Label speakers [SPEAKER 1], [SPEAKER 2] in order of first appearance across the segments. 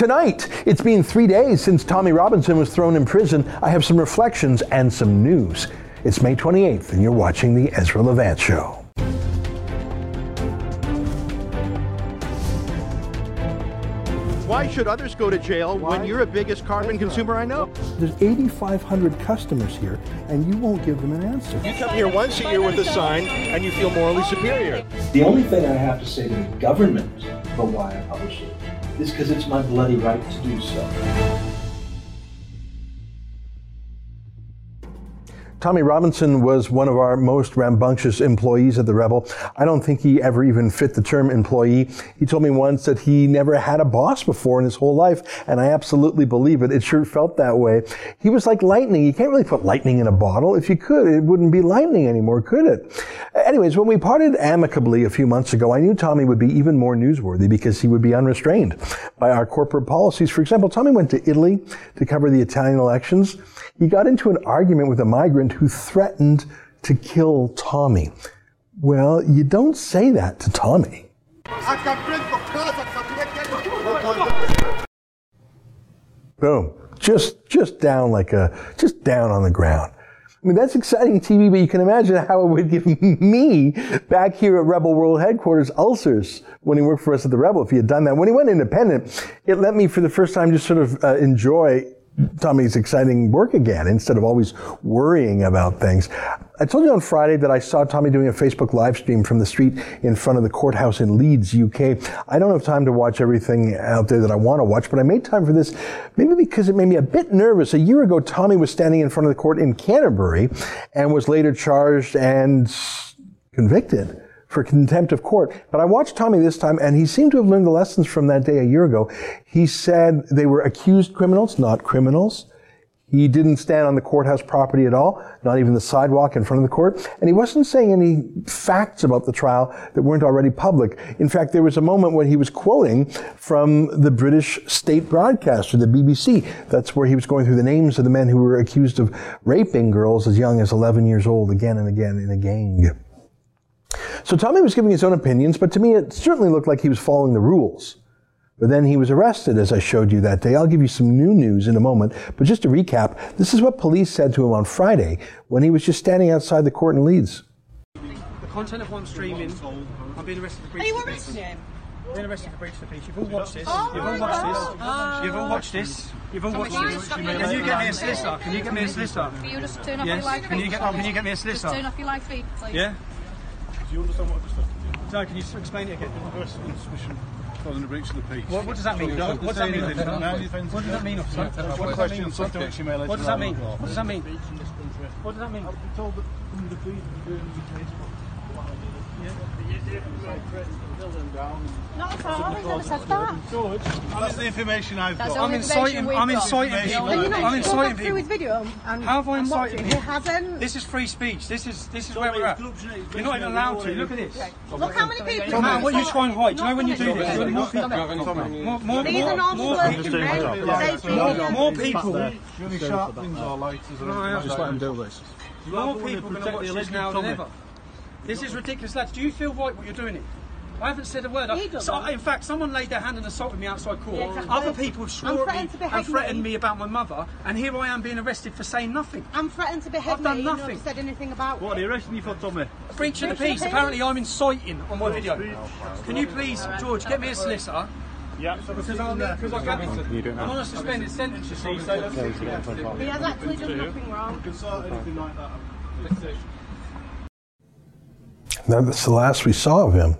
[SPEAKER 1] Tonight, it's been three days since Tommy Robinson was thrown in prison. I have some reflections and some news. It's May 28th, and you're watching The Ezra Levant Show.
[SPEAKER 2] Why should others go to jail when you're the biggest carbon consumer I know?
[SPEAKER 1] There's 8,500 customers here, and you won't give them an answer.
[SPEAKER 2] You come here once a year with a sign and you feel morally superior.
[SPEAKER 3] The only thing I have to say to the government about why I publish it is because it's my bloody right to do so.
[SPEAKER 1] Tommy Robinson was one of our most rambunctious employees at the Rebel. I don't think he ever even fit the term employee. He told me once that he never had a boss before in his whole life, and I absolutely believe it. It sure felt that way. He was like lightning. You can't really put lightning in a bottle. If you could, it wouldn't be lightning anymore, could it? Anyways, when we parted amicably a few months ago, I knew Tommy would be even more newsworthy because he would be unrestrained by our corporate policies. For example, Tommy went to Italy to cover the Italian elections. He got into an argument with a migrant who threatened to kill Tommy. Well, you don't say that to Tommy. Boom. Just just down like a just down on the ground. I mean, that's exciting TV, but you can imagine how it would give me back here at Rebel World Headquarters ulcers when he worked for us at the Rebel if he had done that. When he went independent, it let me for the first time just sort of uh, enjoy Tommy's exciting work again instead of always worrying about things. I told you on Friday that I saw Tommy doing a Facebook live stream from the street in front of the courthouse in Leeds, UK. I don't have time to watch everything out there that I want to watch, but I made time for this maybe because it made me a bit nervous. A year ago, Tommy was standing in front of the court in Canterbury and was later charged and convicted for contempt of court. But I watched Tommy this time and he seemed to have learned the lessons from that day a year ago. He said they were accused criminals, not criminals. He didn't stand on the courthouse property at all, not even the sidewalk in front of the court. And he wasn't saying any facts about the trial that weren't already public. In fact, there was a moment when he was quoting from the British state broadcaster, the BBC. That's where he was going through the names of the men who were accused of raping girls as young as 11 years old again and again in a gang. So Tommy was giving his own opinions, but to me it certainly looked like he was following the rules. But then he was arrested, as I showed you that day. I'll give you some new news in a moment. But just to recap, this is what police said to him on Friday when he was just standing outside the court in Leeds.
[SPEAKER 4] The content of what I'm streaming, I'm being arrested for breach
[SPEAKER 5] Are you
[SPEAKER 4] of the peace.
[SPEAKER 5] arresting him?
[SPEAKER 4] Being arrested for breach of the peace. You've all watched this.
[SPEAKER 5] Oh
[SPEAKER 4] You've all
[SPEAKER 5] my
[SPEAKER 4] watched this.
[SPEAKER 5] God.
[SPEAKER 4] You've all watched this. You've all watched this. Can you get me a solicitor? Can you get me a solicitor?
[SPEAKER 5] Can you just turn off
[SPEAKER 4] Yes.
[SPEAKER 5] your live
[SPEAKER 4] Can you
[SPEAKER 5] feed,
[SPEAKER 4] get?
[SPEAKER 5] please?
[SPEAKER 4] Can you get me a
[SPEAKER 5] Just turn off your live feed, please.
[SPEAKER 4] Yeah.
[SPEAKER 6] Do you understand what I've just said?
[SPEAKER 4] No. Can you explain it again?
[SPEAKER 6] Arrest on suspicion causing a breach of the peace.
[SPEAKER 4] What, what does that mean? What, what does that mean?
[SPEAKER 6] Now you're offended.
[SPEAKER 4] What does that mean, officer? What does that mean,
[SPEAKER 6] question,
[SPEAKER 4] officer?
[SPEAKER 6] subject you may later
[SPEAKER 4] What does that mean? What does that mean? What does that mean?
[SPEAKER 6] I've been told that from the police the case,
[SPEAKER 5] Not at all. Never said that.
[SPEAKER 6] George, that's the information I've
[SPEAKER 5] That's
[SPEAKER 6] got.
[SPEAKER 5] all
[SPEAKER 4] I'm
[SPEAKER 5] the information
[SPEAKER 4] inciting.
[SPEAKER 5] we've
[SPEAKER 4] I'm
[SPEAKER 5] got.
[SPEAKER 4] inciting
[SPEAKER 6] Information
[SPEAKER 4] people.
[SPEAKER 6] I've
[SPEAKER 5] you
[SPEAKER 6] got.
[SPEAKER 5] not
[SPEAKER 4] I'm
[SPEAKER 5] just go back
[SPEAKER 4] inciting
[SPEAKER 5] through his
[SPEAKER 4] people.
[SPEAKER 5] video and,
[SPEAKER 4] How have I
[SPEAKER 5] and watch
[SPEAKER 4] incited
[SPEAKER 5] it? He
[SPEAKER 4] people?
[SPEAKER 5] hasn't.
[SPEAKER 4] This is free speech. This is this is where we're at. You're not even allowed to. Look at this.
[SPEAKER 5] Look how many people.
[SPEAKER 4] No matter what you try and hide. Do you know when you do
[SPEAKER 5] Not
[SPEAKER 4] this?
[SPEAKER 5] funny.
[SPEAKER 4] More people. More, more,
[SPEAKER 5] These are
[SPEAKER 4] more,
[SPEAKER 5] normal
[SPEAKER 4] more,
[SPEAKER 5] working
[SPEAKER 4] people,
[SPEAKER 5] men. They
[SPEAKER 4] more,
[SPEAKER 5] think-
[SPEAKER 4] more people.
[SPEAKER 6] Do you have any sharp things or lighters or anything like
[SPEAKER 4] Just
[SPEAKER 6] that?
[SPEAKER 4] let him
[SPEAKER 6] do this.
[SPEAKER 4] More people are going to watch this now than ever. This is ridiculous, lads. Do you feel right what you're doing it? I haven't said a word.
[SPEAKER 5] He doesn't.
[SPEAKER 4] So, in fact, someone laid their hand and assaulted me outside court.
[SPEAKER 5] Yeah, exactly.
[SPEAKER 4] Other people
[SPEAKER 5] I'm
[SPEAKER 4] swore at me
[SPEAKER 5] threatened
[SPEAKER 4] and threatened
[SPEAKER 5] me.
[SPEAKER 4] me about my mother, and here I am being arrested for saying nothing.
[SPEAKER 5] I'm threatened to behead
[SPEAKER 4] I've done
[SPEAKER 5] me.
[SPEAKER 4] nothing.
[SPEAKER 5] You never said anything about
[SPEAKER 6] What are
[SPEAKER 5] it.
[SPEAKER 6] you arresting you for, Tommy?
[SPEAKER 4] Breach of the peace. Apparently, I'm inciting on my video. Can you please, George, get me a solicitor?
[SPEAKER 6] Yeah.
[SPEAKER 4] Because I'm, because I can't. I'm on a suspended sentence, you see. So that's,
[SPEAKER 5] He has actually done nothing wrong.
[SPEAKER 6] can sort anything like that.
[SPEAKER 1] That's the last we saw of him.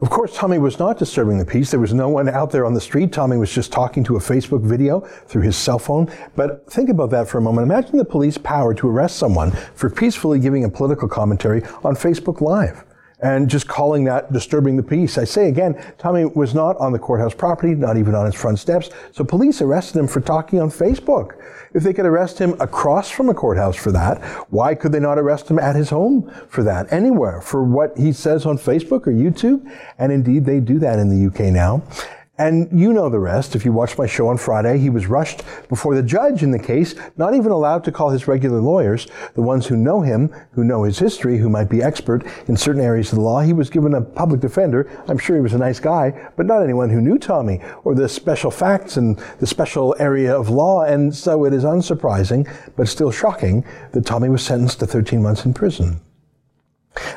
[SPEAKER 1] Of course, Tommy was not disturbing the peace. There was no one out there on the street. Tommy was just talking to a Facebook video through his cell phone. But think about that for a moment. Imagine the police power to arrest someone for peacefully giving a political commentary on Facebook Live and just calling that disturbing the peace. I say again, Tommy was not on the courthouse property, not even on his front steps. So police arrested him for talking on Facebook. If they could arrest him across from a courthouse for that, why could they not arrest him at his home for that? Anywhere for what he says on Facebook or YouTube? And indeed, they do that in the UK now. And you know the rest. If you watched my show on Friday, he was rushed before the judge in the case, not even allowed to call his regular lawyers, the ones who know him, who know his history, who might be expert in certain areas of the law. He was given a public defender. I'm sure he was a nice guy, but not anyone who knew Tommy or the special facts and the special area of law. And so it is unsurprising, but still shocking, that Tommy was sentenced to 13 months in prison.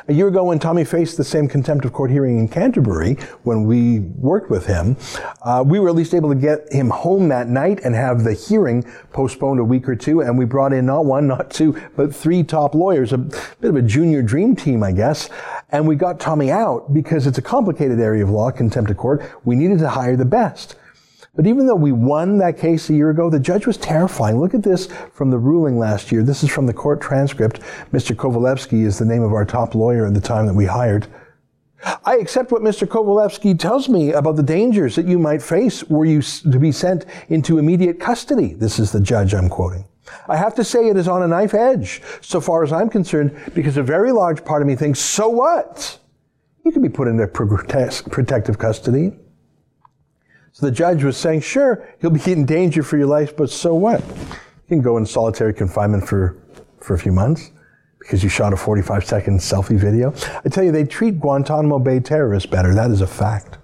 [SPEAKER 1] A year ago, when Tommy faced the same contempt of court hearing in Canterbury, when we worked with him, uh, we were at least able to get him home that night and have the hearing postponed a week or two. And we brought in not one, not two, but three top lawyers, a bit of a junior dream team, I guess. And we got Tommy out because it's a complicated area of law, contempt of court. We needed to hire the best. But even though we won that case a year ago, the judge was terrifying. Look at this from the ruling last year. This is from the court transcript. Mr. Kovalevsky is the name of our top lawyer at the time that we hired. I accept what Mr. Kovalevsky tells me about the dangers that you might face were you to be sent into immediate custody. This is the judge I'm quoting. I have to say it is on a knife edge, so far as I'm concerned, because a very large part of me thinks, so what? You can be put into protective custody. So the judge was saying, sure, he'll be in danger for your life, but so what? You can go in solitary confinement for, for a few months because you shot a 45 second selfie video. I tell you, they treat Guantanamo Bay terrorists better. That is a fact.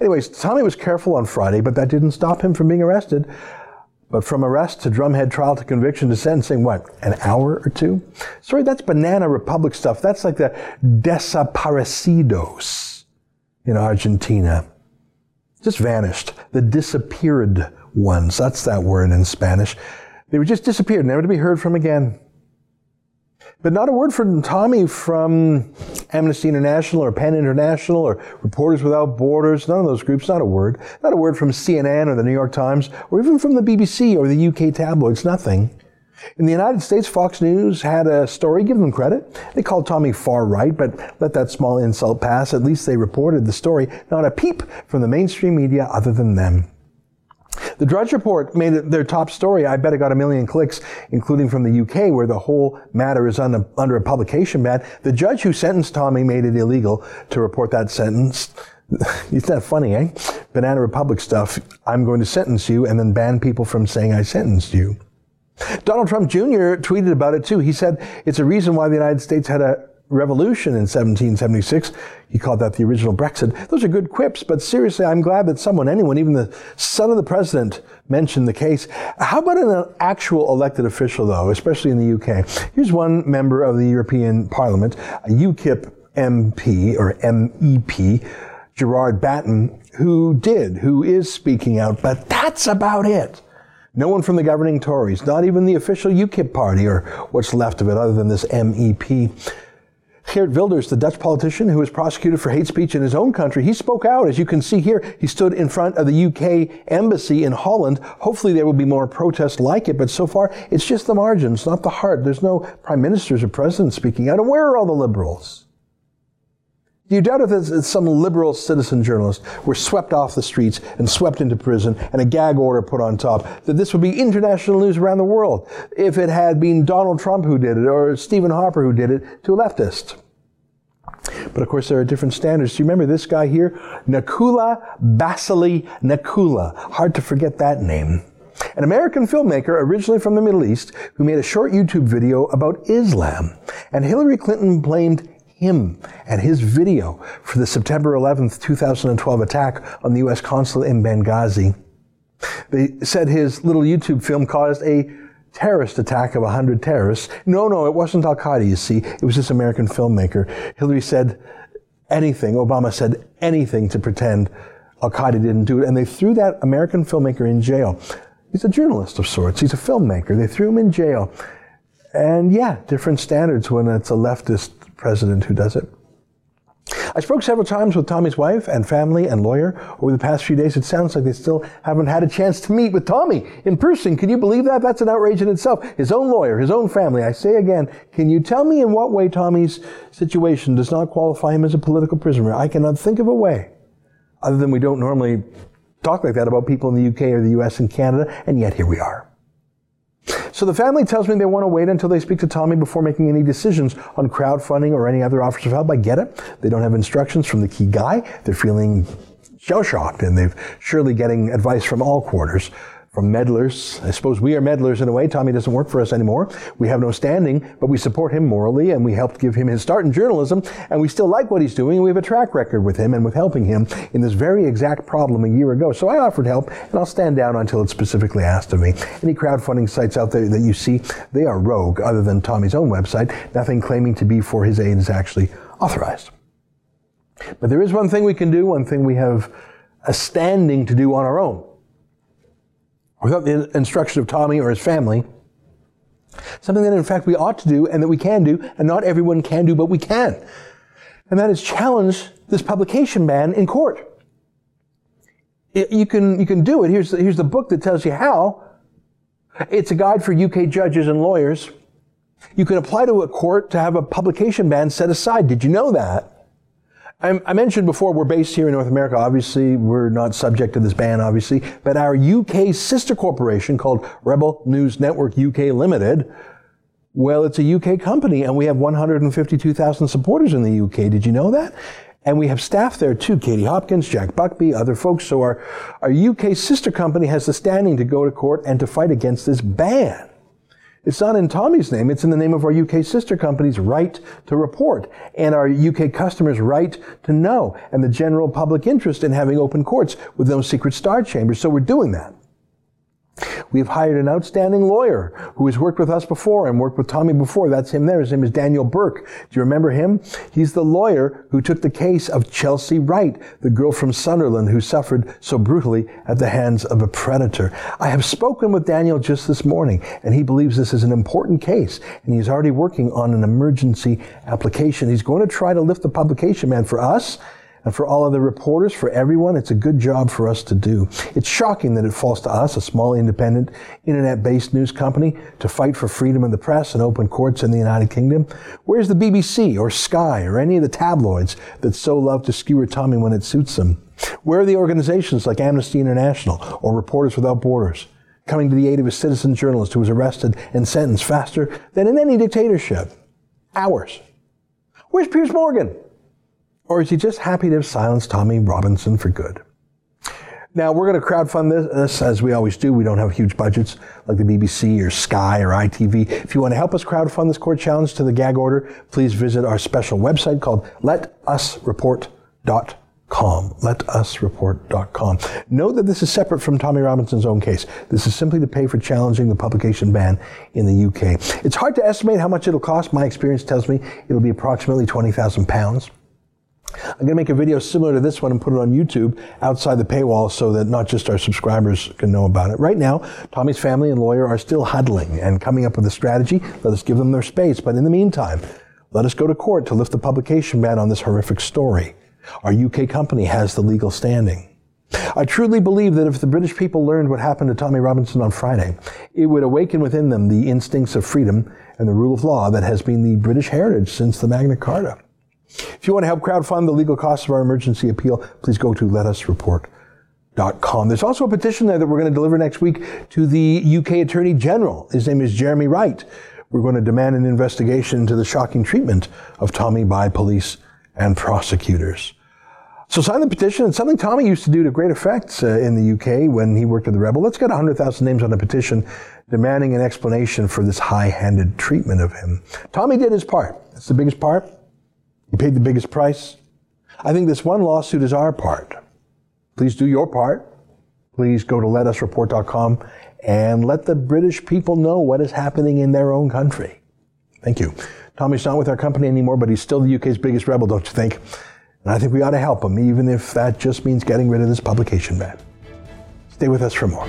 [SPEAKER 1] Anyways, Tommy was careful on Friday, but that didn't stop him from being arrested. But from arrest to drumhead trial to conviction to sentencing, what, an hour or two? Sorry, that's Banana Republic stuff. That's like the desaparecidos in Argentina just vanished. The disappeared ones, that's that word in Spanish. They were just disappeared, never to be heard from again. But not a word from Tommy from Amnesty International or PEN International or Reporters Without Borders, none of those groups, not a word. Not a word from CNN or the New York Times or even from the BBC or the UK tabloids, nothing. In the United States, Fox News had a story, give them credit. They called Tommy far right, but let that small insult pass. At least they reported the story. Not a peep from the mainstream media other than them. The Drudge Report made it their top story. I bet it got a million clicks, including from the UK, where the whole matter is under, under a publication ban. The judge who sentenced Tommy made it illegal to report that sentence. It's that funny, eh? Banana Republic stuff. I'm going to sentence you and then ban people from saying I sentenced you. Donald Trump Jr. tweeted about it too. He said it's a reason why the United States had a revolution in 1776. He called that the original Brexit. Those are good quips, but seriously, I'm glad that someone, anyone, even the son of the president, mentioned the case. How about an actual elected official, though, especially in the UK? Here's one member of the European Parliament, a UKIP MP or MEP, Gerard Batten, who did, who is speaking out, but that's about it. No one from the governing Tories, not even the official UKIP party or what's left of it other than this MEP. Geert Wilders, the Dutch politician who was prosecuted for hate speech in his own country, he spoke out. As you can see here, he stood in front of the UK embassy in Holland. Hopefully there will be more protests like it, but so far it's just the margins, not the heart. There's no prime ministers or presidents speaking out. And where are all the liberals? Do you doubt if some liberal citizen journalist were swept off the streets and swept into prison and a gag order put on top, that this would be international news around the world if it had been Donald Trump who did it or Stephen Harper who did it to a leftist? But of course, there are different standards. Do you remember this guy here? Nakoula Basseley Nakoula. Hard to forget that name. An American filmmaker originally from the Middle East who made a short YouTube video about Islam. And Hillary Clinton blamed him and his video for the September 11th, 2012 attack on the U.S. consulate in Benghazi. They said his little YouTube film caused a terrorist attack of 100 terrorists. No, no, it wasn't Al Qaeda, you see. It was this American filmmaker. Hillary said anything, Obama said anything to pretend Al Qaeda didn't do it. And they threw that American filmmaker in jail. He's a journalist of sorts, he's a filmmaker. They threw him in jail. And yeah, different standards when it's a leftist president who does it. I spoke several times with Tommy's wife and family and lawyer over the past few days. It sounds like they still haven't had a chance to meet with Tommy in person. Can you believe that? That's an outrage in itself. His own lawyer, his own family. I say again, can you tell me in what way Tommy's situation does not qualify him as a political prisoner? I cannot think of a way, other than we don't normally talk like that about people in the UK or the US and Canada, and yet here we are. So the family tells me they want to wait until they speak to Tommy before making any decisions on crowdfunding or any other offers of help. I get it. They don't have instructions from the key guy. They're feeling shell shocked, and they're surely getting advice from all quarters. From meddlers. I suppose we are meddlers in a way. Tommy doesn't work for us anymore. We have no standing, but we support him morally and we helped give him his start in journalism and we still like what he's doing. and We have a track record with him and with helping him in this very exact problem a year ago. So I offered help and I'll stand down until it's specifically asked of me. Any crowdfunding sites out there that you see, they are rogue other than Tommy's own website. Nothing claiming to be for his aid is actually authorized. But there is one thing we can do, one thing we have a standing to do on our own without the instruction of Tommy or his family, something that in fact we ought to do and that we can do, and not everyone can do, but we can. And that is challenge this publication ban in court. you can, you can do it. Here's, here's the book that tells you how. It's a guide for UK judges and lawyers. You can apply to a court to have a publication ban set aside. Did you know that? I mentioned before we're based here in North America. Obviously, we're not subject to this ban, obviously, but our UK sister corporation called Rebel News Network UK Limited, well, it's a UK company and we have 152,000 supporters in the UK. Did you know that? And we have staff there too, Katie Hopkins, Jack Buckby, other folks. So our, our UK sister company has the standing to go to court and to fight against this ban. It's not in Tommy's name, it's in the name of our UK sister company's right to report and our UK customers' right to know and the general public interest in having open courts with no secret star chambers. So we're doing that. We've hired an outstanding lawyer who has worked with us before and worked with Tommy before. That's him there. His name is Daniel Burke. Do you remember him? He's the lawyer who took the case of Chelsea Wright, the girl from Sunderland who suffered so brutally at the hands of a predator. I have spoken with Daniel just this morning and he believes this is an important case and he's already working on an emergency application. He's going to try to lift the publication ban for us and for all of the reporters, for everyone, it's a good job for us to do. It's shocking that it falls to us, a small independent internet-based news company, to fight for freedom of the press and open courts in the United Kingdom. Where's the BBC or Sky or any of the tabloids that so love to skewer Tommy when it suits them? Where are the organizations like Amnesty International or Reporters Without Borders? Coming to the aid of a citizen journalist who was arrested and sentenced faster than in any dictatorship. Hours. Where's Piers Morgan? Or is he just happy to have silenced Tommy Robinson for good? Now, we're going to crowdfund this, as we always do. We don't have huge budgets like the BBC or Sky or ITV. If you want to help us crowdfund this court challenge to the gag order, please visit our special website called letusreport.com. Letusreport.com. Note that this is separate from Tommy Robinson's own case. This is simply to pay for challenging the publication ban in the UK. It's hard to estimate how much it'll cost. My experience tells me it'll be approximately 20,000 pounds. I'm going to make a video similar to this one and put it on YouTube outside the paywall so that not just our subscribers can know about it. Right now, Tommy's family and lawyer are still huddling and coming up with a strategy. Let us give them their space. But in the meantime, let us go to court to lift the publication ban on this horrific story. Our UK company has the legal standing. I truly believe that if the British people learned what happened to Tommy Robinson on Friday, it would awaken within them the instincts of freedom and the rule of law that has been the British heritage since the Magna Carta. If you want to help crowdfund the legal costs of our emergency appeal, please go to letusreport.com. There's also a petition there that we're going to deliver next week to the UK Attorney General. His name is Jeremy Wright. We're going to demand an investigation into the shocking treatment of Tommy by police and prosecutors. So sign the petition. It's something Tommy used to do to great effect uh, in the UK when he worked at the Rebel. Let's get 100,000 names on a petition demanding an explanation for this high-handed treatment of him. Tommy did his part. That's the biggest part. You paid the biggest price. I think this one lawsuit is our part. Please do your part. Please go to letusreport.com and let the British people know what is happening in their own country. Thank you. Tommy's not with our company anymore, but he's still the UK's biggest rebel, don't you think? And I think we ought to help him, even if that just means getting rid of this publication ban. Stay with us for more.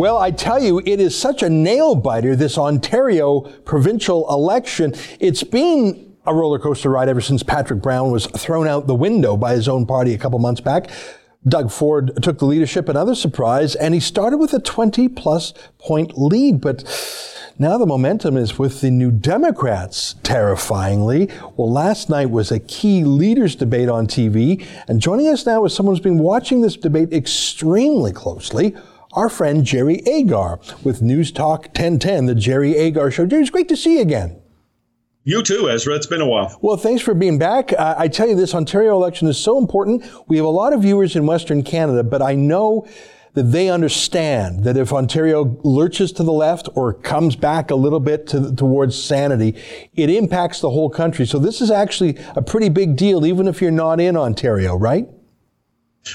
[SPEAKER 1] Well, I tell you, it is such a nail biter, this Ontario provincial election. It's been a roller coaster ride ever since Patrick Brown was thrown out the window by his own party a couple months back. Doug Ford took the leadership, another surprise, and he started with a 20 plus point lead. But now the momentum is with the New Democrats, terrifyingly. Well, last night was a key leaders debate on TV, and joining us now is someone who's been watching this debate extremely closely. Our friend Jerry Agar with News Talk 1010, the Jerry Agar Show. Jerry, it's great to see you again.
[SPEAKER 7] You too, Ezra. It's been a while.
[SPEAKER 1] Well, thanks for being back. Uh, I tell you, this Ontario election is so important. We have a lot of viewers in Western Canada, but I know that they understand that if Ontario lurches to the left or comes back a little bit to, towards sanity, it impacts the whole country. So this is actually a pretty big deal, even if you're not in Ontario, right?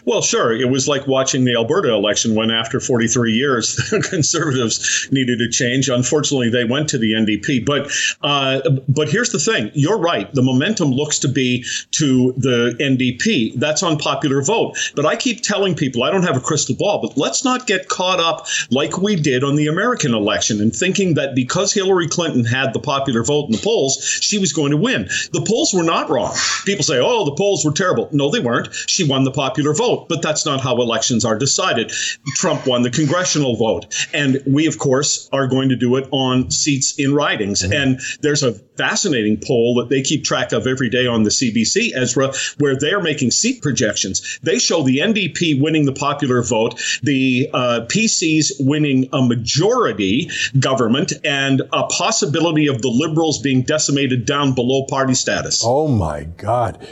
[SPEAKER 7] Well, sure. It was like watching the Alberta election when, after 43 years, the Conservatives needed a change. Unfortunately, they went to the NDP. But uh, but here's the thing: you're right. The momentum looks to be to the NDP. That's on popular vote. But I keep telling people I don't have a crystal ball. But let's not get caught up like we did on the American election and thinking that because Hillary Clinton had the popular vote in the polls, she was going to win. The polls were not wrong. People say, "Oh, the polls were terrible." No, they weren't. She won the popular vote, but that's not how elections are decided. Trump won the congressional vote, and we, of course, are going to do it on seats in ridings. Mm-hmm. And there's a fascinating poll that they keep track of every day on the CBC, Ezra, where they're making seat projections. They show the NDP winning the popular vote, the uh, PCs winning a majority government, and a possibility of the Liberals being decimated down below party status.
[SPEAKER 1] Oh my God.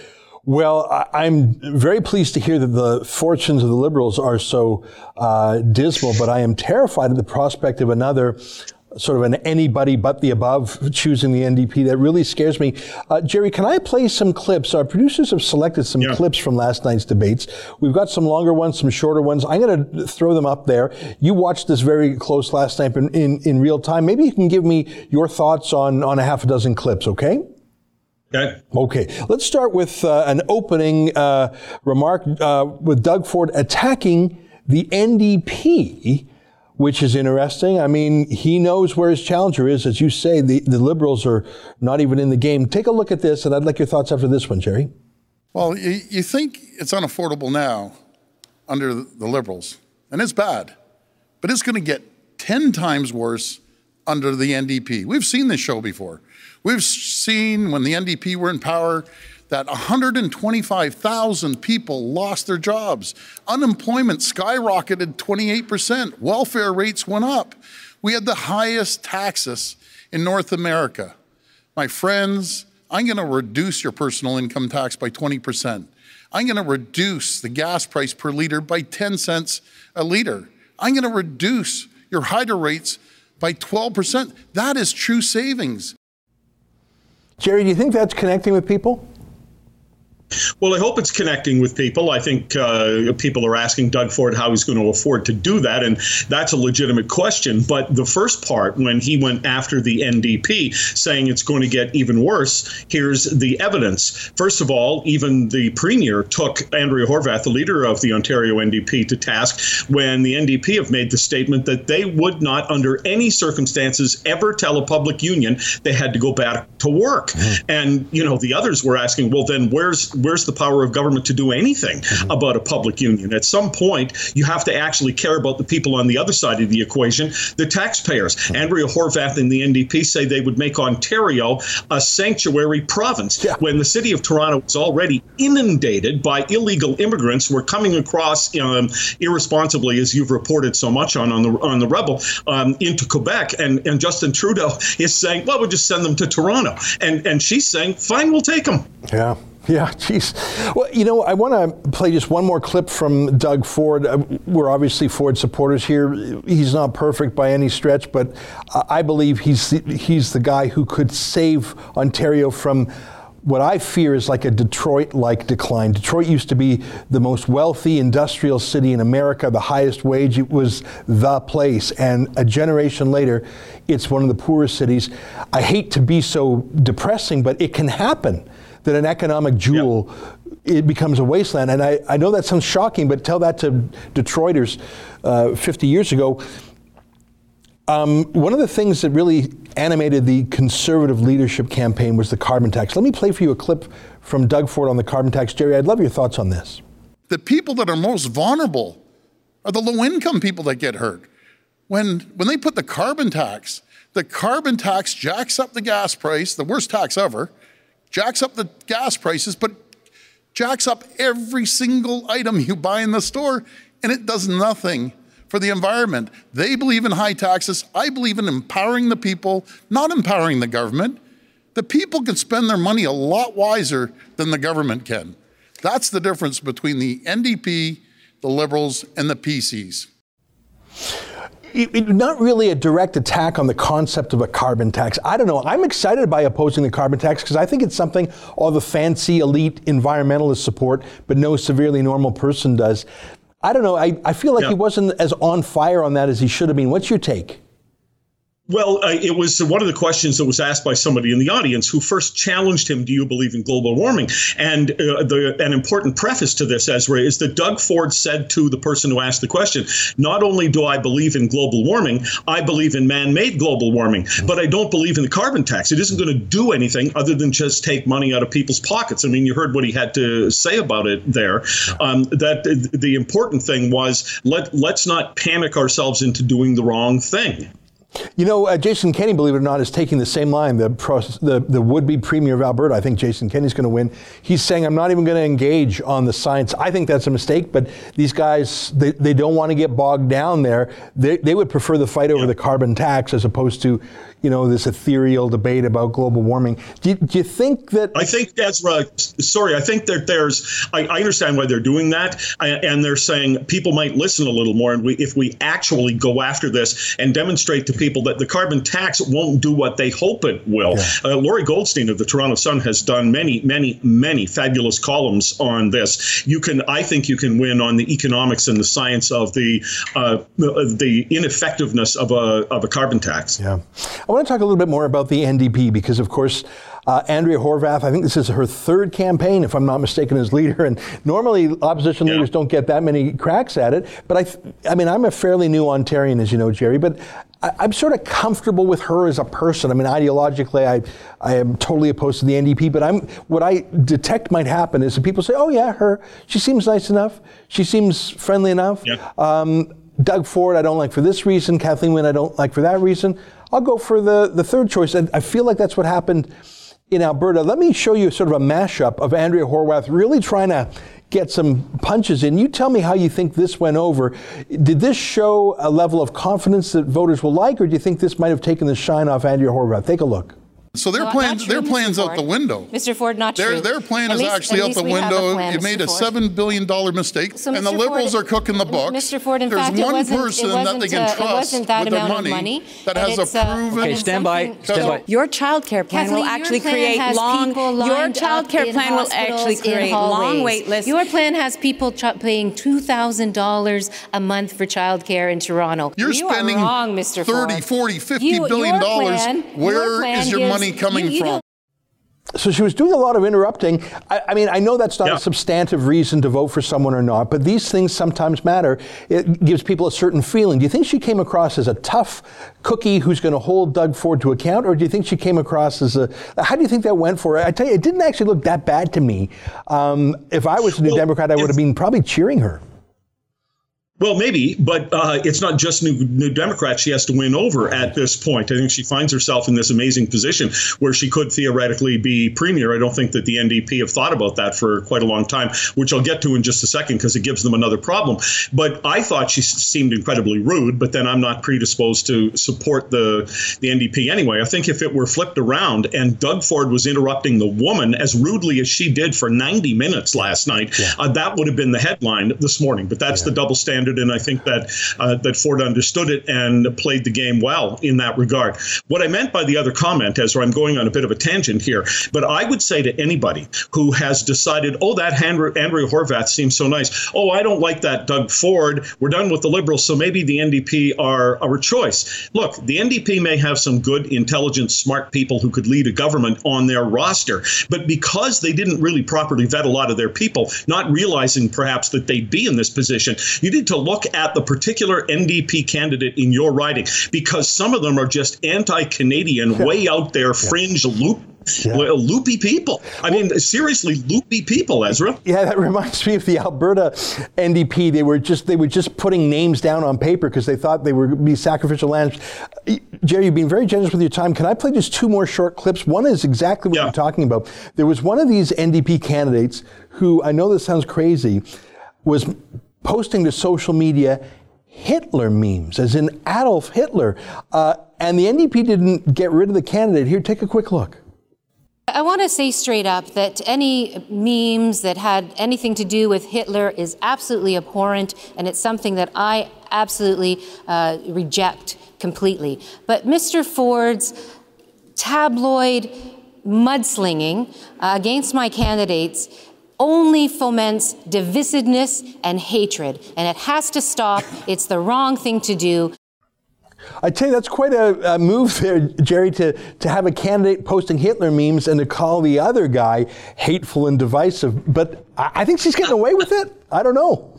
[SPEAKER 1] Well, I'm very pleased to hear that the fortunes of the Liberals are so uh, dismal, but I am terrified at the prospect of another sort of an anybody but the above choosing the NDP. That really scares me. Uh, Jerry, can I play some clips? Our producers have selected some yeah. clips from last night's debates. We've got some longer ones, some shorter ones. I'm going to throw them up there. You watched this very close last night in, in, in real time. Maybe you can give me your thoughts on, on a half a dozen clips, okay?
[SPEAKER 7] Okay.
[SPEAKER 1] Okay. Let's start with uh, an opening uh, remark uh, with Doug Ford attacking the NDP, which is interesting. I mean, he knows where his challenger is. As you say, the, the Liberals are not even in the game. Take a look at this, and I'd like your thoughts after this one, Jerry.
[SPEAKER 8] Well, you, you think it's unaffordable now under the Liberals, and it's bad, but it's going to get 10 times worse under the NDP. We've seen this show before. We've seen when the NDP were in power that 125,000 people lost their jobs. Unemployment skyrocketed 28%. Welfare rates went up. We had the highest taxes in North America. My friends, I'm going to reduce your personal income tax by 20%. I'm going to reduce the gas price per liter by 10 cents a liter. I'm going to reduce your hydro rates by 12%. That is true savings.
[SPEAKER 1] Jerry, do you think that's connecting with people?
[SPEAKER 7] Well, I hope it's connecting with people. I think uh, people are asking Doug Ford how he's going to afford to do that, and that's a legitimate question. But the first part, when he went after the NDP, saying it's going to get even worse, here's the evidence. First of all, even the premier took Andrea Horwath, the leader of the Ontario NDP, to task when the NDP have made the statement that they would not, under any circumstances, ever tell a public union they had to go back to work. Mm-hmm. And you know, the others were asking, well, then where's where's the power of government to do anything mm-hmm. about a public union? At some point, you have to actually care about the people on the other side of the equation, the taxpayers. Mm-hmm. Andrea Horwath and the NDP say they would make Ontario a sanctuary province yeah. when the city of Toronto is already inundated by illegal immigrants who are coming across um, irresponsibly, as you've reported so much on on the on the Rebel, um, into Quebec. And and Justin Trudeau is saying, well, we'll just send them to Toronto, and and she's saying, fine, we'll take them.
[SPEAKER 1] Yeah. Yeah, geez. Well, you know, I want to play just one more clip from Doug Ford. Uh, we're obviously Ford supporters here. He's not perfect by any stretch, but I believe he's he's the guy who could save Ontario from what I fear is like a Detroit like decline. Detroit used to be the most wealthy industrial city in America, the highest wage. It was the place. And a generation later, it's one of the poorest cities. I hate to be so depressing, but it can happen that an economic jewel yep. it becomes a wasteland. And I, I know that sounds shocking, but tell that to Detroiters uh, 50 years ago. Um, one of the things that really animated the conservative leadership campaign was the carbon tax. Let me play for you a clip from Doug Ford on the carbon tax. Jerry, I'd love your thoughts on this
[SPEAKER 8] The people that are most vulnerable are the low income people that get hurt. When, when they put the carbon tax, the carbon tax jacks up the gas price, the worst tax ever, jacks up the gas prices, but jacks up every single item you buy in the store, and it does nothing for the environment. They believe in high taxes. I believe in empowering the people, not empowering the government. The people can spend their money a lot wiser than the government can. That's the difference between the NDP, the Liberals, and the PCs.
[SPEAKER 1] It- it- not really a direct attack on the concept of a carbon tax. I don't know. I'm excited by opposing the carbon tax because I think it's something all the fancy elite environmentalists support, but no severely normal person does. I don't know. I, I feel like
[SPEAKER 7] Yeah.
[SPEAKER 1] he wasn't as on fire on that as he should have been. What's your take?
[SPEAKER 7] Well, uh, it was one of the questions that was asked by somebody in the audience who first challenged him, "Do you believe in global warming?" And uh, the, an important preface to this, Ezra, is that Doug Ford said to the person who asked the question, "Not only do I believe in global warming, I believe in man-made global warming, but I don't believe in the carbon tax. It isn't going to do anything other than just take money out of people's pockets." I mean, you heard what he had to say about it there. Um, that the, the important thing was let let's not panic ourselves into doing the wrong thing.
[SPEAKER 1] You know, uh, Jason Kenney, believe it or not, is taking the same line. The, pros- the, the would-be premier of Alberta, I think Jason Kenney's going to win. He's saying, I'm not even going to engage on the science. I think that's a mistake, but these guys, they, they don't want to get bogged down there. They, they would prefer the fight over the carbon tax as opposed to, you know, this ethereal debate about global warming. Do you, do you think that...
[SPEAKER 7] I think Ezra, sorry, I think that there's, I, I understand why they're doing that. I, and they're saying people might listen a little more. And we, if we actually go after this and demonstrate to people that the carbon tax won't do what they hope it will. Uh, Lorrie Goldstein of the Toronto Sun has done many, many, many fabulous columns on this. You can, I think you can win on the economics and the science of the, uh, the ineffectiveness of a, of a carbon tax.
[SPEAKER 1] Yeah. I want to talk a little bit more about the NDP because, of course, uh, Andrea Horwath, I think this is her third campaign, if I'm not mistaken, as leader. And normally opposition leaders don't get that many cracks at it. But I, th- I mean, I'm a fairly new Ontarian, as you know, Jerry, but I, I'm sort of comfortable with her as a person. I mean, ideologically, I, I am totally opposed to the NDP, but I'm, what I detect might happen is that people say, oh, yeah, her, she seems nice enough. She seems friendly enough.
[SPEAKER 7] Yeah.
[SPEAKER 1] Um, Doug Ford, I don't like for this reason. Kathleen Wynne, I don't like for that reason. I'll go for the, the third choice. And I feel like that's what happened in Alberta. Let me show you sort of a mashup of Andrea Horwath really trying to get some punches in. You tell me how you think this went over. Did this show a level of confidence that voters will like, or do you think this might have taken the shine off Andrea Horwath? Take a look.
[SPEAKER 8] So their
[SPEAKER 9] Not-
[SPEAKER 8] plans,
[SPEAKER 9] not
[SPEAKER 8] their
[SPEAKER 9] true,
[SPEAKER 8] plans
[SPEAKER 9] Mr.
[SPEAKER 8] out the window.
[SPEAKER 9] Mr. Ford, not
[SPEAKER 8] Their,
[SPEAKER 9] true.
[SPEAKER 8] their plan
[SPEAKER 9] At
[SPEAKER 8] is
[SPEAKER 9] least-
[SPEAKER 8] actually out the
[SPEAKER 9] we have a
[SPEAKER 8] window.
[SPEAKER 9] plan,
[SPEAKER 8] You
[SPEAKER 9] Mr.
[SPEAKER 8] made a seven billion dollar mistake,
[SPEAKER 9] So,
[SPEAKER 8] and the liberals
[SPEAKER 9] Ford-
[SPEAKER 8] are cooking the books.
[SPEAKER 9] Mr. Ford, in
[SPEAKER 8] There's
[SPEAKER 9] fact, it
[SPEAKER 8] one
[SPEAKER 9] wasn't- it
[SPEAKER 8] person that they
[SPEAKER 9] wasn't,
[SPEAKER 8] can
[SPEAKER 9] uh, it
[SPEAKER 8] trust
[SPEAKER 9] wasn't that
[SPEAKER 8] with their
[SPEAKER 9] amount of
[SPEAKER 8] money,
[SPEAKER 9] money,
[SPEAKER 8] that has a
[SPEAKER 9] it's, uh,
[SPEAKER 8] proven.
[SPEAKER 9] Okay, stand by, stand by.
[SPEAKER 10] Your child care plan will
[SPEAKER 9] Kathleen, your
[SPEAKER 10] actually
[SPEAKER 9] plan
[SPEAKER 10] create long.
[SPEAKER 9] people
[SPEAKER 10] Your
[SPEAKER 9] lined
[SPEAKER 10] child care plan will actually create long
[SPEAKER 9] hallways.
[SPEAKER 10] wait lists.
[SPEAKER 9] Your plan has people paying two thousand dollars a month for child care in Toronto.
[SPEAKER 8] You're spending
[SPEAKER 9] are wrong, Mr.
[SPEAKER 8] 30,
[SPEAKER 9] Ford.
[SPEAKER 8] 40, 50 dollars. Where is
[SPEAKER 9] your
[SPEAKER 8] is
[SPEAKER 9] plan
[SPEAKER 8] your
[SPEAKER 9] gives-
[SPEAKER 8] money coming
[SPEAKER 9] you- you
[SPEAKER 8] from?
[SPEAKER 1] So she was doing a lot of interrupting. I, I mean, I know that's not
[SPEAKER 7] Yeah.
[SPEAKER 1] a substantive reason to vote for someone or not, but these things sometimes matter. It gives people a certain feeling. Do you think she came across as a tough cookie who's going to hold Doug Ford to account, or do you think she came across as a? How do you think that went for her? I tell you, it didn't actually look that bad to me. Um, if I was a New
[SPEAKER 7] Well,
[SPEAKER 1] Democrat, I would have been probably cheering her.
[SPEAKER 7] Well, maybe, but uh, it's not just New, New Democrats she has to win over at this point. I think she finds herself in this amazing position where she could theoretically be premier. I don't think that the NDP have thought about that for quite a long time, which I'll get to in just a second because it gives them another problem. But I thought she seemed incredibly rude, but then I'm not predisposed to support the, the NDP anyway. I think if it were flipped around and Doug Ford was interrupting the woman as rudely as she did for 90 minutes last night, uh, that would have been the headline this morning. But that's the double standard, and I think that uh, that Ford understood it and played the game well in that regard. What I meant by the other comment, Ezra, I'm going on a bit of a tangent here, but I would say to anybody who has decided, oh, that Andrew, Andrea Horwath seems so nice. Oh, I don't like that Doug Ford. We're done with the Liberals, so maybe the NDP are our choice. Look, the NDP may have some good, intelligent, smart people who could lead a government on their roster, but because they didn't really properly vet a lot of their people, not realizing perhaps that they'd be in this position, you need to look at the particular NDP candidate in your riding because some of them are just anti-Canadian, way out there, fringe loop Well, loopy people. I mean, seriously, loopy people, Ezra.
[SPEAKER 1] Yeah, that reminds me of the Alberta NDP. They were just they were just putting names down on paper because they thought they were be sacrificial lambs. Jerry, you've been very generous with your time. Can I play just two more short clips? One is exactly what
[SPEAKER 7] Yeah.
[SPEAKER 1] you're talking about. There was one of these NDP candidates who I know this sounds crazy, was posting to social media Hitler memes, as in Adolf Hitler, uh, and the NDP didn't get rid of the candidate. Here, take a quick look.
[SPEAKER 9] I want to say straight up that any memes that had anything to do with Hitler is absolutely abhorrent, and it's something that I absolutely uh, reject completely. But Mr. Ford's tabloid mudslinging uh, against my candidates only foments divisiveness and hatred, and it has to stop. It's the wrong thing to do.
[SPEAKER 1] I tell you, that's quite a, a move there, Jerry, to, to have a candidate posting Hitler memes and to call the other guy hateful and divisive. But I, I think she's getting away with it. I don't know.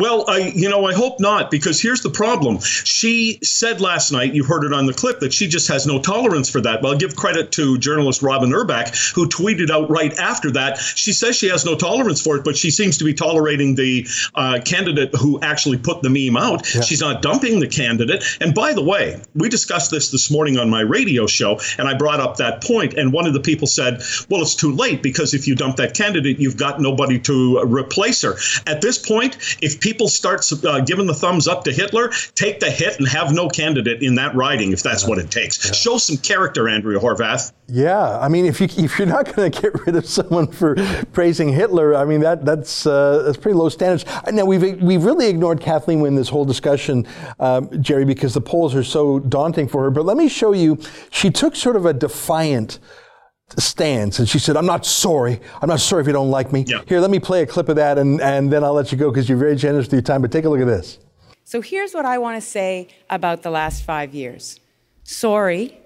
[SPEAKER 7] Well, I, you know, I hope not, because here's the problem. She said last night, you heard it on the clip, that she just has no tolerance for that. Well, I'll give credit to journalist Robin Urback, who tweeted out right after that. She says she has no tolerance for it, but she seems to be tolerating the uh, candidate who actually put the meme out. She's not dumping the candidate. And by the way, we discussed this this morning on my radio show, and I brought up that point. point, and one of the people said, well, it's too late, because if you dump that candidate, you've got nobody to replace her. At this point, if people start uh, giving the thumbs up to Hitler, take the hit and have no candidate in that riding if that's what it takes. Show some character, Andrea Horwath.
[SPEAKER 1] Yeah, I mean, if you if you're not going to get rid of someone for praising Hitler, I mean that that's uh, that's pretty low standards. Now we've we've really ignored Kathleen Wynne this whole discussion, um, Jerry, because the polls are so daunting for her. But let me show you. She took sort of a defiant stance and she said i'm not sorry i'm not sorry if you don't like me
[SPEAKER 7] Yeah.
[SPEAKER 1] here let me play a clip of that and, and then i'll let you go because you're very generous with your time but take a look at this
[SPEAKER 10] So here's what I want to say about the last five years sorry,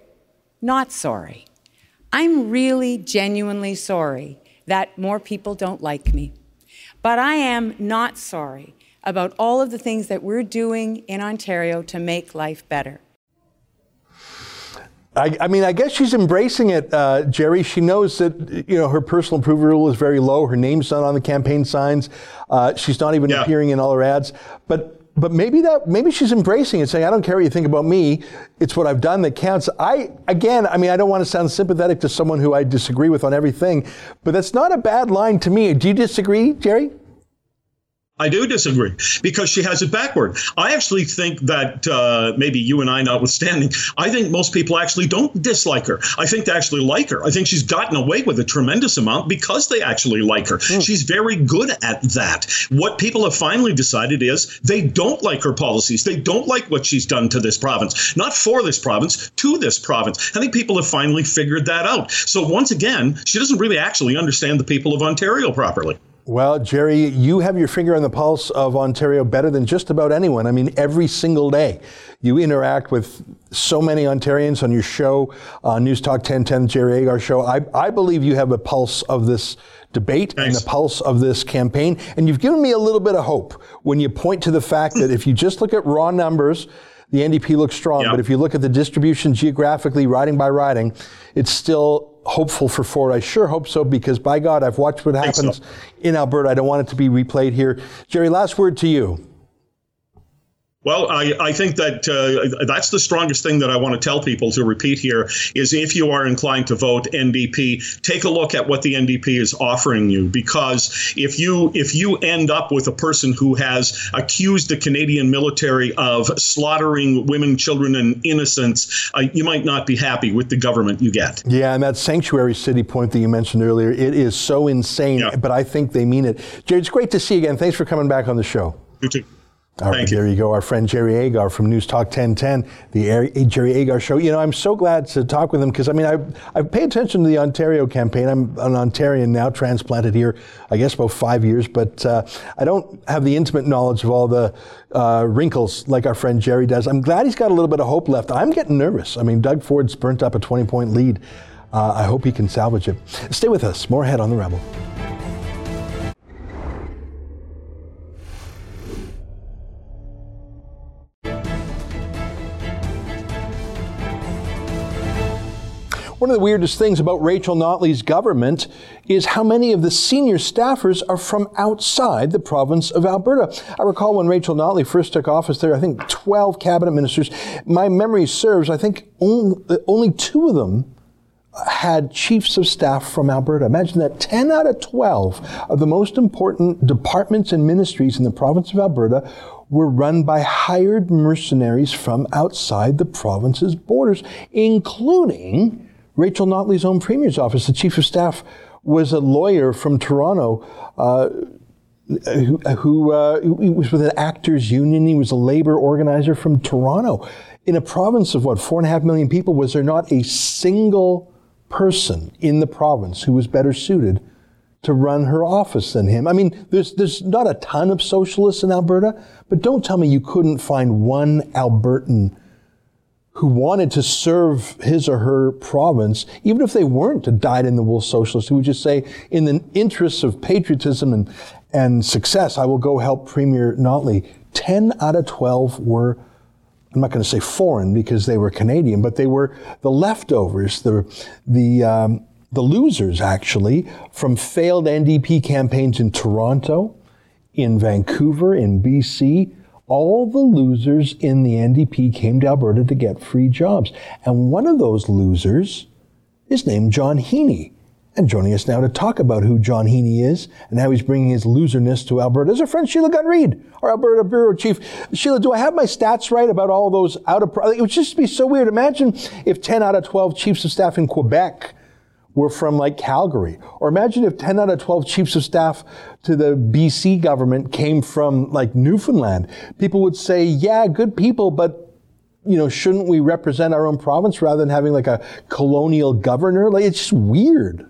[SPEAKER 10] not sorry. I'm really genuinely sorry that more people don't like me. But I am not sorry about all of the things that we're doing in Ontario to make life better.
[SPEAKER 1] I, I mean, I guess she's embracing it, uh, Jerry. She knows that you know her personal approval rule is very low. Her name's not on the campaign signs. Uh, she's not even
[SPEAKER 7] Yeah.
[SPEAKER 1] appearing in all her ads. But but maybe that maybe she's embracing it, saying, "I don't care what you think about me. It's what I've done that counts." I again, I mean, I don't want to sound sympathetic to someone who I disagree with on everything, but that's not a bad line to me. Do you disagree, Jerry?
[SPEAKER 7] I do disagree because she has it backward. I actually think that uh, maybe you and I, notwithstanding, I think most people actually don't dislike her. I think they actually like her. I think she's gotten away with a tremendous amount because they actually like her. She's very good at that. What people have finally decided is they don't like her policies. They don't like what she's done to this province, not for this province, to this province. I think people have finally figured that out. So once again, she doesn't really actually understand the people of Ontario properly.
[SPEAKER 1] Well, Jerry, you have your finger on the pulse of Ontario better than just about anyone. I mean, every single day you interact with so many Ontarians on your show, uh, News Talk 1010, Jerry Agar show. I, I believe you have a pulse of this debate and the pulse of this campaign. And you've given me a little bit of hope when you point to the fact that if you just look at raw numbers, the NDP looks strong. But if you look at the distribution geographically, riding by riding, it's still hopeful for Ford. I sure hope so because by God, I've watched what
[SPEAKER 7] Think so.
[SPEAKER 1] happens in Alberta. I don't want it to be replayed here. Jerry, last word to you.
[SPEAKER 7] Well, I, I think that uh, that's the strongest thing that I want to tell people to repeat here is if you are inclined to vote NDP, take a look at what the NDP is offering you because if you if you end up with a person who has accused the Canadian military of slaughtering women, children, and innocents, uh, you might not be happy with the government you get.
[SPEAKER 1] Yeah, and that sanctuary city point that you mentioned earlier, it is so insane,
[SPEAKER 7] Yeah.
[SPEAKER 1] but I think they mean it. Jerry, it's great to see you again. Thanks for coming back on the show.
[SPEAKER 7] You too.
[SPEAKER 1] All right,
[SPEAKER 7] Thank you.
[SPEAKER 1] there you go. Our friend Jerry Agar from News Talk 1010, the Jerry Agar Show. You know, I'm so glad to talk with him because, I mean, I, I pay attention to the Ontario campaign. I'm an Ontarian now, transplanted here, I guess, about five years, but uh, I don't have the intimate knowledge of all the uh, wrinkles like our friend Jerry does. I'm glad he's got a little bit of hope left. I'm getting nervous. I mean, Doug Ford's burnt up a 20 point lead. Uh, I hope he can salvage it. Stay with us. More ahead on The Rebel. One of the weirdest things about Rachel Notley's government is how many of the senior staffers are from outside the province of Alberta. I recall when Rachel Notley first took office there, I think 12 cabinet ministers. My memory serves, I think only, two of them had chiefs of staff from Alberta. Imagine that 10 out of 12 of the most important departments and ministries in the province of Alberta were run by hired mercenaries from outside the province's borders, including Rachel Notley's own premier's office. The chief of staff was a lawyer from Toronto. Uh, who, who, uh, was with an actors union. He was a labor organizer from Toronto. In a province of what, four and a half million people, was there not a single person in the province who was better suited to run her office than him. I mean, there's, there's not a ton of socialists in Alberta, but don't tell me you couldn't find one Albertan who wanted to serve his or her province, even if they weren't a dyed in the wool socialist, who would just say, in the interests of patriotism and, and success, I will go help Premier Notley. 10 out of 12 were I'm not going to say foreign because they were Canadian, but they were the leftovers, the, the, um, the losers actually from failed NDP campaigns in Toronto, in Vancouver, in BC. All the losers in the NDP came to Alberta to get free jobs. And one of those losers is named John Heaney. And joining us now to talk about who John Heaney is and how he's bringing his loserness to Alberta is our friend Sheila Gunn Reid, our Alberta Bureau Chief. Sheila, do I have my stats right about all those out of, it would just be so weird. Imagine if 10 out of 12 chiefs of staff in Quebec were from like Calgary. Or imagine if 10 out of 12 chiefs of staff to the BC government came from like Newfoundland. People would say, yeah, good people, but you know, shouldn't we represent our own province rather than having like a colonial governor? Like, it's just weird.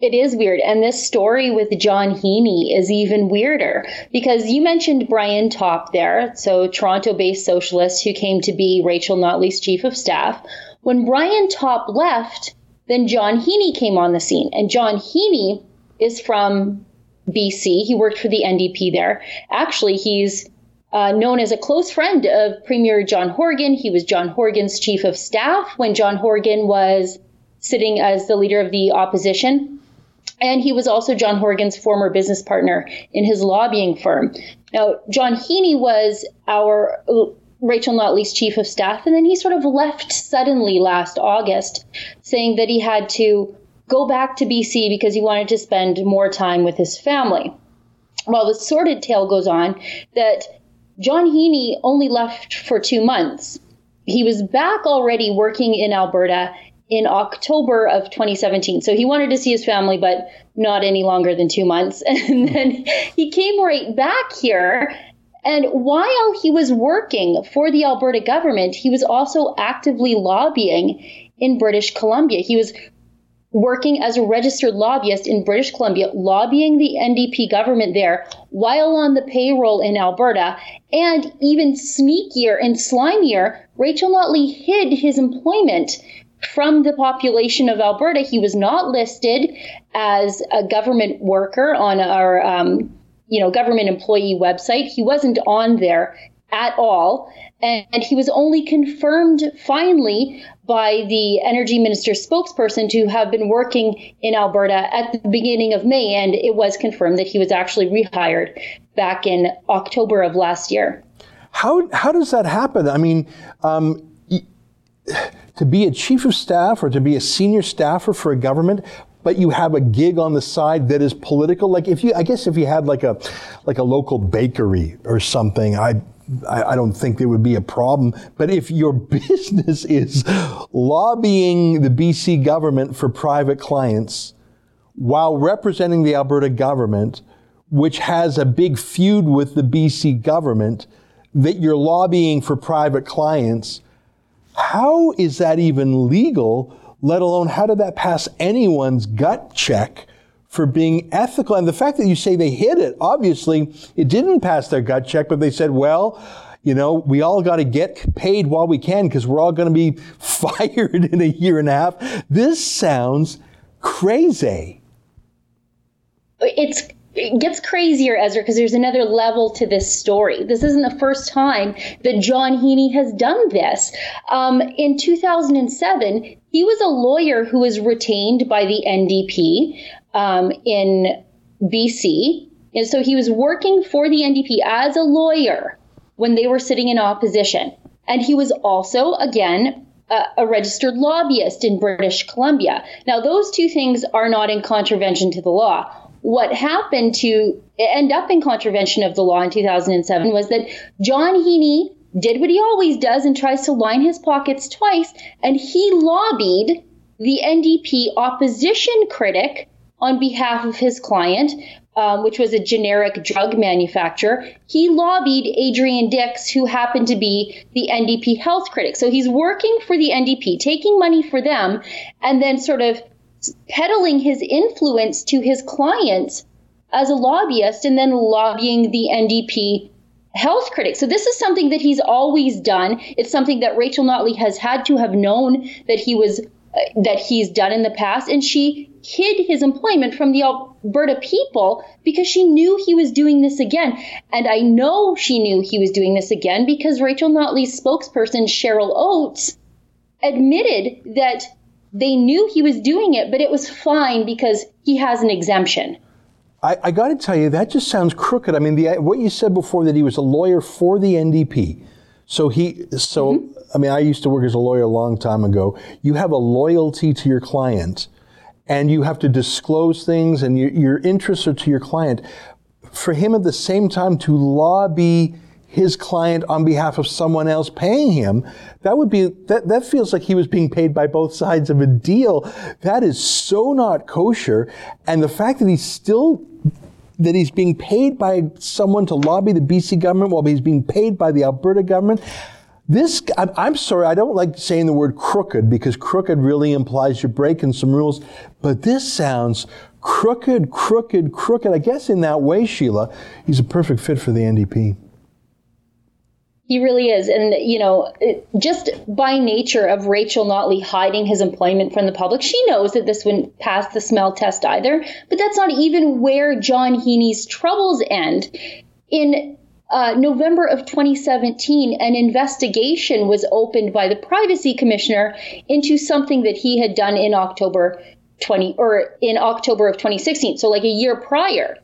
[SPEAKER 11] It is weird. And this story with John Heaney is even weirder because you mentioned Brian Topp there, so Toronto based socialist who came to be Rachel Notley's chief of staff. When Brian Topp left, then John Heaney came on the scene. And John Heaney is from BC. He worked for the NDP there. Actually, he's uh, known as a close friend of Premier John Horgan. He was John Horgan's chief of staff when John Horgan was sitting as the leader of the opposition. And he was also John Horgan's former business partner in his lobbying firm. Now, John Heaney was our Rachel Notley's chief of staff, and then he sort of left suddenly last August, saying that he had to go back to BC because he wanted to spend more time with his family. Well, the sordid tale goes on that John Heaney only left for two months. He was back already working in Alberta in October of 2017. So he wanted to see his family, but not any longer than two months. And then he came right back here. And while he was working for the Alberta government, he was also actively lobbying in British Columbia. He was working as a registered lobbyist in British Columbia, lobbying the NDP government there while on the payroll in Alberta. And even sneakier and slimier, Rachel Notley hid his employment from the population of Alberta. He was not listed as a government worker on our, um, you know, government employee website. He wasn't on there at all. And he was only confirmed finally by the energy minister's spokesperson to have been working in Alberta at the beginning of May. And it was confirmed that he was actually rehired back in October of last year.
[SPEAKER 1] How, how does that happen? I mean, um, to be a chief of staff or to be a senior staffer for a government, but you have a gig on the side that is political. Like if you, I guess if you had like a, like a local bakery or something, I, I don't think there would be a problem. But if your business is lobbying the BC government for private clients while representing the Alberta government, which has a big feud with the BC government, that you're lobbying for private clients, how is that even legal, let alone how did that pass anyone's gut check for being ethical? And the fact that you say they hid it, obviously it didn't pass their gut check, but they said, well, you know, we all got to get paid while we can because we're all going to be fired in a year and a half. This sounds crazy.
[SPEAKER 11] It's it gets crazier, Ezra, because there's another level to this story. This isn't the first time that John Heaney has done this. Um, in 2007, he was a lawyer who was retained by the NDP um, in BC. And so he was working for the NDP as a lawyer when they were sitting in opposition. And he was also, again, a, a, registered lobbyist in British Columbia. Now, those two things are not in contravention to the law what happened to end up in contravention of the law in 2007 was that John Heaney did what he always does and tries to line his pockets twice, and he lobbied the NDP opposition critic on behalf of his client, um, which was a generic drug manufacturer. He lobbied Adrian Dix, who happened to be the NDP health critic. So he's working for the NDP, taking money for them, and then sort of peddling his influence to his clients as a lobbyist and then lobbying the NDP health critic. So this is something that he's always done. It's something that Rachel Notley has had to have known that he was uh, that he's done in the past and she hid his employment from the Alberta people because she knew he was doing this again. And I know she knew he was doing this again because Rachel Notley's spokesperson Cheryl Oates admitted that they knew he was doing it, but it was fine because he has an exemption.
[SPEAKER 1] I, I got to tell you, that just sounds crooked. I mean, the, what you said before that he was a lawyer for the NDP. So he, so mm-hmm. I mean, I used to work as a lawyer a long time ago. You have a loyalty to your client, and you have to disclose things, and your, your interests are to your client. For him, at the same time, to lobby his client on behalf of someone else paying him, that would be that that feels like he was being paid by both sides of a deal. That is so not kosher. And the fact that he's still that he's being paid by someone to lobby the BC government while he's being paid by the Alberta government. This, I'm sorry, I don't like saying the word crooked because crooked really implies you're breaking some rules, but this sounds crooked, crooked, crooked. I guess in that way, Sheila, he's a perfect fit for the NDP.
[SPEAKER 11] He really is. And, you know, just by nature of Rachel Notley hiding his employment from the public, she knows that this wouldn't pass the smell test either. But that's not even where John Heaney's troubles end. In uh, November of 2017, an investigation was opened by the privacy commissioner into something that he had done in October 20 or in October of 2016, so like a year prior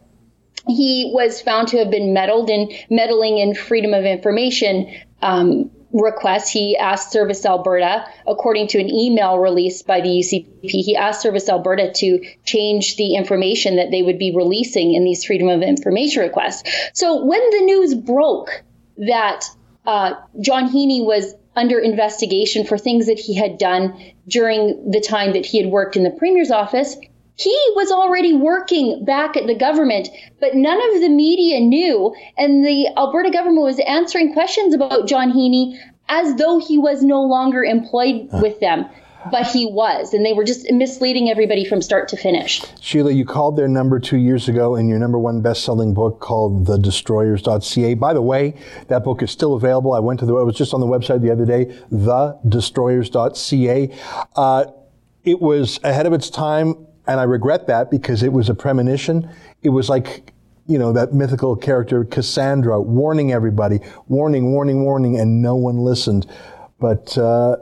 [SPEAKER 11] he was found to have been meddled in meddling in freedom of information um, requests. He asked Service Alberta, according to an email released by the UCP, he asked Service Alberta to change the information that they would be releasing in these freedom of information requests. So when the news broke that uh, John Heaney was under investigation for things that he had done during the time that he had worked in the Premier's office, he was already working back at the government, but none of the media knew. And the Alberta government was answering questions about John Heaney as though he was no longer employed with them. But he was, and they were just misleading everybody from start to finish.
[SPEAKER 1] Sheila, you called their number two years ago in your number one best-selling book called The Destroyers.ca. By the way, that book is still available. I went to the, I was just on the website the other day, TheDestroyers.ca. Uh, it was ahead of its time and I regret that because it was a premonition. It was like, you know, that mythical character Cassandra warning everybody, warning, warning, warning, and no one listened. But uh,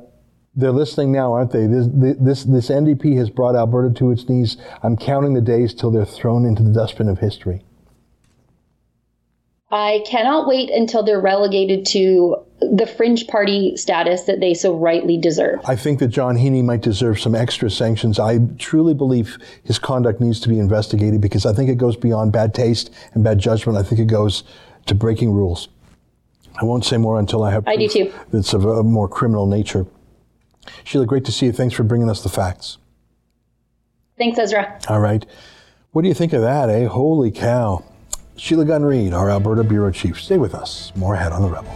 [SPEAKER 1] they're listening now, aren't they? This, this, this NDP has brought Alberta to its knees. I'm counting the days till they're thrown into the dustbin of history.
[SPEAKER 11] I cannot wait until they're relegated to the fringe party status that they so rightly deserve.
[SPEAKER 1] I think that John Heaney might deserve some extra sanctions. I truly believe his conduct needs to be investigated because I think it goes beyond bad taste and bad judgment. I think it goes to breaking rules. I won't say more until I have
[SPEAKER 11] I do too.
[SPEAKER 1] that's of a more criminal nature. Sheila, great to see you. Thanks for bringing us the facts.
[SPEAKER 11] Thanks, Ezra.
[SPEAKER 1] All right. What do you think of that, eh? Holy cow. Sheila Gunn Reid, our Alberta Bureau Chief. Stay with us. More ahead on The Rebel.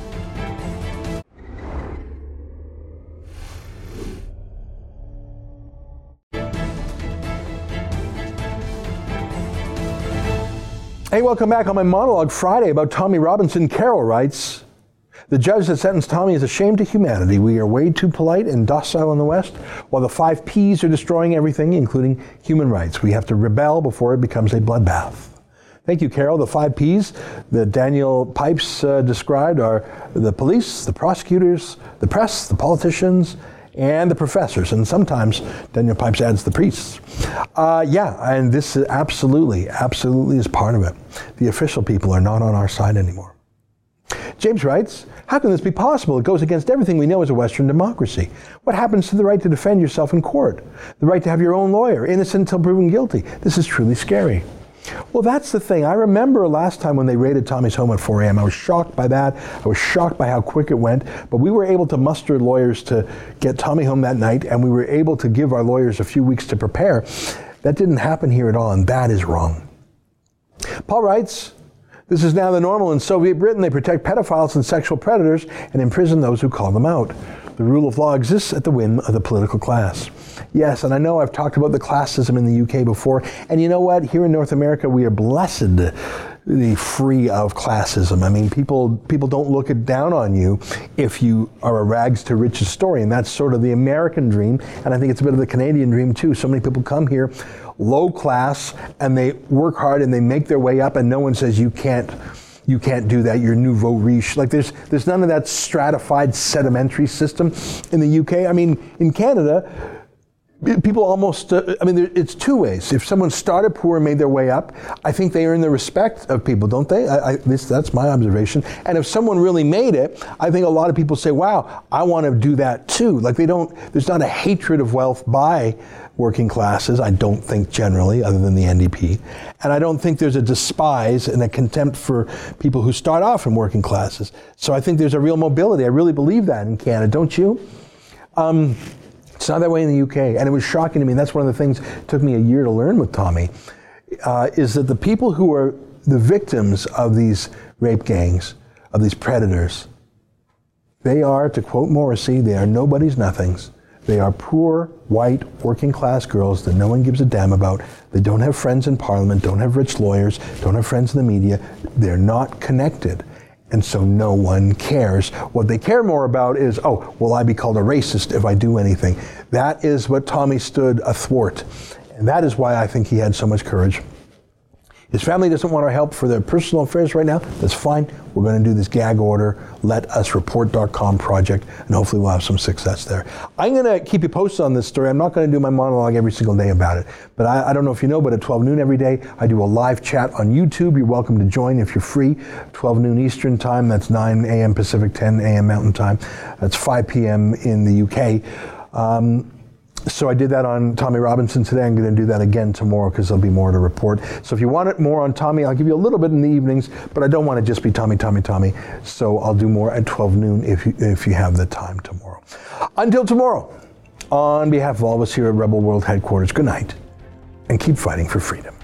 [SPEAKER 1] Hey, welcome back on my monologue Friday about Tommy Robinson. Carol writes, the judge that sentenced Tommy is a shame to humanity. We are way too polite and docile in the West, while the five P's are destroying everything, including human rights. We have to rebel before it becomes a bloodbath. Thank you, Carol. The five P's that Daniel Pipes uh, described are the police, the prosecutors, the press, the politicians, and the professors. And sometimes Daniel Pipes adds the priests. Uh, yeah, and this is absolutely, absolutely is part of it. The official people are not on our side anymore. James writes, How can this be possible? It goes against everything we know as a Western democracy. What happens to the right to defend yourself in court? The right to have your own lawyer, innocent until proven guilty? This is truly scary. Well, that's the thing. I remember last time when they raided Tommy's home at 4 a.m. I was shocked by that. I was shocked by how quick it went. But we were able to muster lawyers to get Tommy home that night, and we were able to give our lawyers a few weeks to prepare. That didn't happen here at all, and that is wrong. Paul writes, this is now the normal in Soviet Britain. They protect pedophiles and sexual predators and imprison those who call them out. The rule of law exists at the whim of the political class. Yes, and I know I've talked about the classism in the UK before, and you know what? Here in North America, we are blessed the free of classism. I mean, people people don't look it down on you if you are a rags to riches story, and that's sort of the American dream, and I think it's a bit of the Canadian dream too. So many people come here low class and they work hard and they make their way up, and no one says you can't you can't do that. You're nouveau riche. Like there's there's none of that stratified sedimentary system in the UK. I mean, in Canada, people almost uh, i mean it's two ways if someone started poor and made their way up i think they earn the respect of people don't they I, I, this, that's my observation and if someone really made it i think a lot of people say wow i want to do that too like they don't there's not a hatred of wealth by working classes i don't think generally other than the ndp and i don't think there's a despise and a contempt for people who start off in working classes so i think there's a real mobility i really believe that in canada don't you um, it's not that way in the UK. And it was shocking to me. That's one of the things it took me a year to learn with Tommy, uh, is that the people who are the victims of these rape gangs, of these predators, they are, to quote Morrissey, they are nobody's nothings. They are poor, white, working class girls that no one gives a damn about. They don't have friends in parliament, don't have rich lawyers, don't have friends in the media. They're not connected. And so no one cares. What they care more about is, oh, will I be called a racist if I do anything? That is what Tommy stood athwart. And that is why I think he had so much courage. His family doesn't want our help for their personal affairs right now. That's fine. We're going to do this gag order, let us report.com project, and hopefully we'll have some success there. I'm going to keep you posted on this story. I'm not going to do my monologue every single day about it. But I, I, don't know if you know, but at 12 noon every day, I do a live chat on YouTube. You're welcome to join if you're free. 12 noon Eastern Time, that's 9 a.m. Pacific, 10 a.m. Mountain Time. That's 5 p.m. in the UK. Um, so I did that on Tommy Robinson today. I'm going to do that again tomorrow because there'll be more to report. So if you want it more on Tommy, I'll give you a little bit in the evenings, but I don't want to just be Tommy, Tommy, Tommy. So I'll do more at 12 noon if you, if you have the time tomorrow. Until tomorrow, on behalf of all of us here at Rebel World Headquarters, good night and keep fighting for freedom.